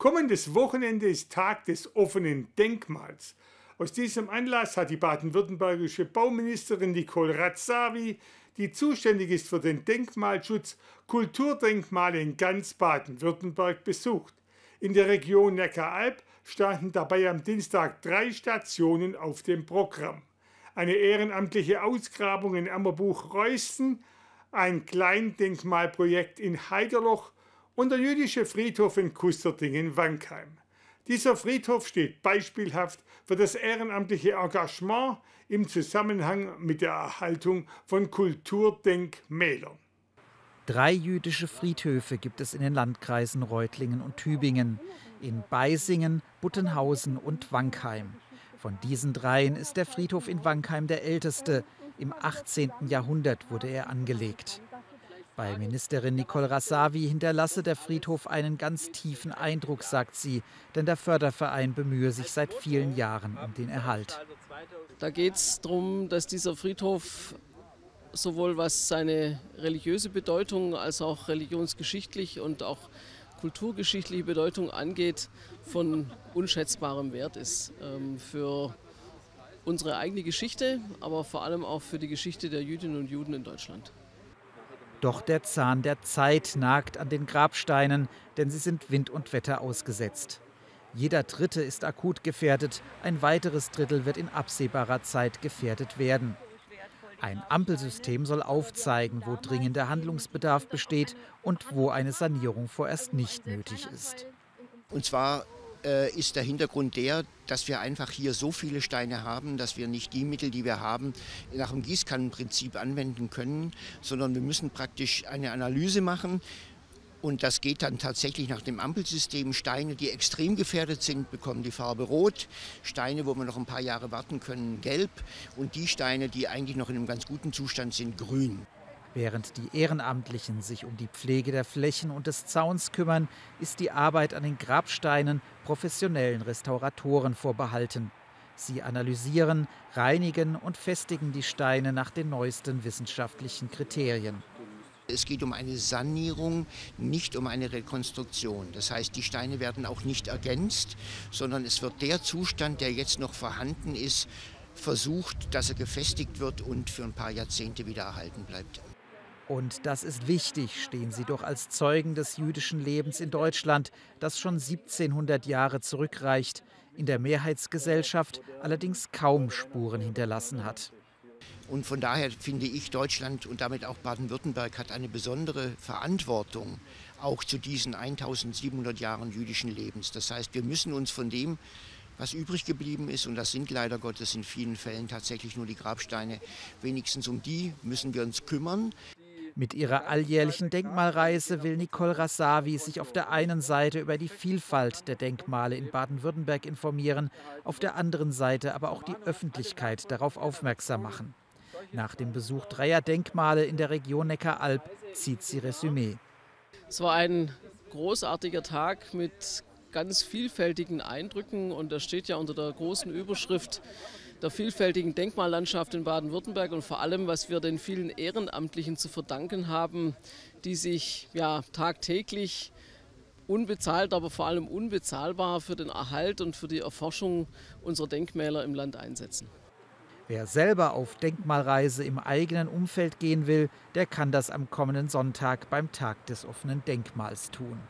Kommendes Wochenende ist Tag des offenen Denkmals. Aus diesem Anlass hat die baden-württembergische Bauministerin Nicole Razzavi, die zuständig ist für den Denkmalschutz, Kulturdenkmale in ganz Baden-Württemberg besucht. In der Region Neckaralb standen dabei am Dienstag drei Stationen auf dem Programm. Eine ehrenamtliche Ausgrabung in Ammerbuch-Reusten, ein Kleindenkmalprojekt in Heiderloch und der jüdische Friedhof in Kusterdingen-Wankheim. Dieser Friedhof steht beispielhaft für das ehrenamtliche Engagement im Zusammenhang mit der Erhaltung von Kulturdenkmälern. Drei jüdische Friedhöfe gibt es in den Landkreisen Reutlingen und Tübingen, in Beisingen, Buttenhausen und Wankheim. Von diesen dreien ist der Friedhof in Wankheim der älteste. Im 18. Jahrhundert wurde er angelegt. Bei Ministerin Nicole Rassavi hinterlasse der Friedhof einen ganz tiefen Eindruck, sagt sie, denn der Förderverein bemühe sich seit vielen Jahren um den Erhalt. Da geht es darum, dass dieser Friedhof sowohl was seine religiöse Bedeutung als auch religionsgeschichtlich und auch kulturgeschichtliche Bedeutung angeht, von unschätzbarem Wert ist ähm, für unsere eigene Geschichte, aber vor allem auch für die Geschichte der Jüdinnen und Juden in Deutschland. Doch der Zahn der Zeit nagt an den Grabsteinen, denn sie sind Wind und Wetter ausgesetzt. Jeder Dritte ist akut gefährdet, ein weiteres Drittel wird in absehbarer Zeit gefährdet werden. Ein Ampelsystem soll aufzeigen, wo dringender Handlungsbedarf besteht und wo eine Sanierung vorerst nicht nötig ist. Und zwar äh, ist der Hintergrund der, dass wir einfach hier so viele Steine haben, dass wir nicht die Mittel, die wir haben, nach dem Gießkannenprinzip anwenden können, sondern wir müssen praktisch eine Analyse machen. Und das geht dann tatsächlich nach dem Ampelsystem. Steine, die extrem gefährdet sind, bekommen die Farbe Rot. Steine, wo wir noch ein paar Jahre warten können, Gelb. Und die Steine, die eigentlich noch in einem ganz guten Zustand sind, Grün. Während die Ehrenamtlichen sich um die Pflege der Flächen und des Zauns kümmern, ist die Arbeit an den Grabsteinen professionellen Restauratoren vorbehalten. Sie analysieren, reinigen und festigen die Steine nach den neuesten wissenschaftlichen Kriterien. Es geht um eine Sanierung, nicht um eine Rekonstruktion. Das heißt, die Steine werden auch nicht ergänzt, sondern es wird der Zustand, der jetzt noch vorhanden ist, versucht, dass er gefestigt wird und für ein paar Jahrzehnte wieder erhalten bleibt. Und das ist wichtig, stehen sie doch als Zeugen des jüdischen Lebens in Deutschland, das schon 1700 Jahre zurückreicht, in der Mehrheitsgesellschaft allerdings kaum Spuren hinterlassen hat. Und von daher finde ich, Deutschland und damit auch Baden-Württemberg hat eine besondere Verantwortung auch zu diesen 1700 Jahren jüdischen Lebens. Das heißt, wir müssen uns von dem, was übrig geblieben ist, und das sind leider Gottes in vielen Fällen tatsächlich nur die Grabsteine, wenigstens um die müssen wir uns kümmern. Mit ihrer alljährlichen Denkmalreise will Nicole Rassavi sich auf der einen Seite über die Vielfalt der Denkmale in Baden-Württemberg informieren, auf der anderen Seite aber auch die Öffentlichkeit darauf aufmerksam machen. Nach dem Besuch dreier Denkmale in der Region Neckaralb zieht sie Resümee. Es war ein großartiger Tag mit ganz vielfältigen Eindrücken und das steht ja unter der großen Überschrift der vielfältigen Denkmallandschaft in Baden-Württemberg und vor allem, was wir den vielen Ehrenamtlichen zu verdanken haben, die sich ja tagtäglich unbezahlt, aber vor allem unbezahlbar für den Erhalt und für die Erforschung unserer Denkmäler im Land einsetzen. Wer selber auf Denkmalreise im eigenen Umfeld gehen will, der kann das am kommenden Sonntag beim Tag des offenen Denkmals tun.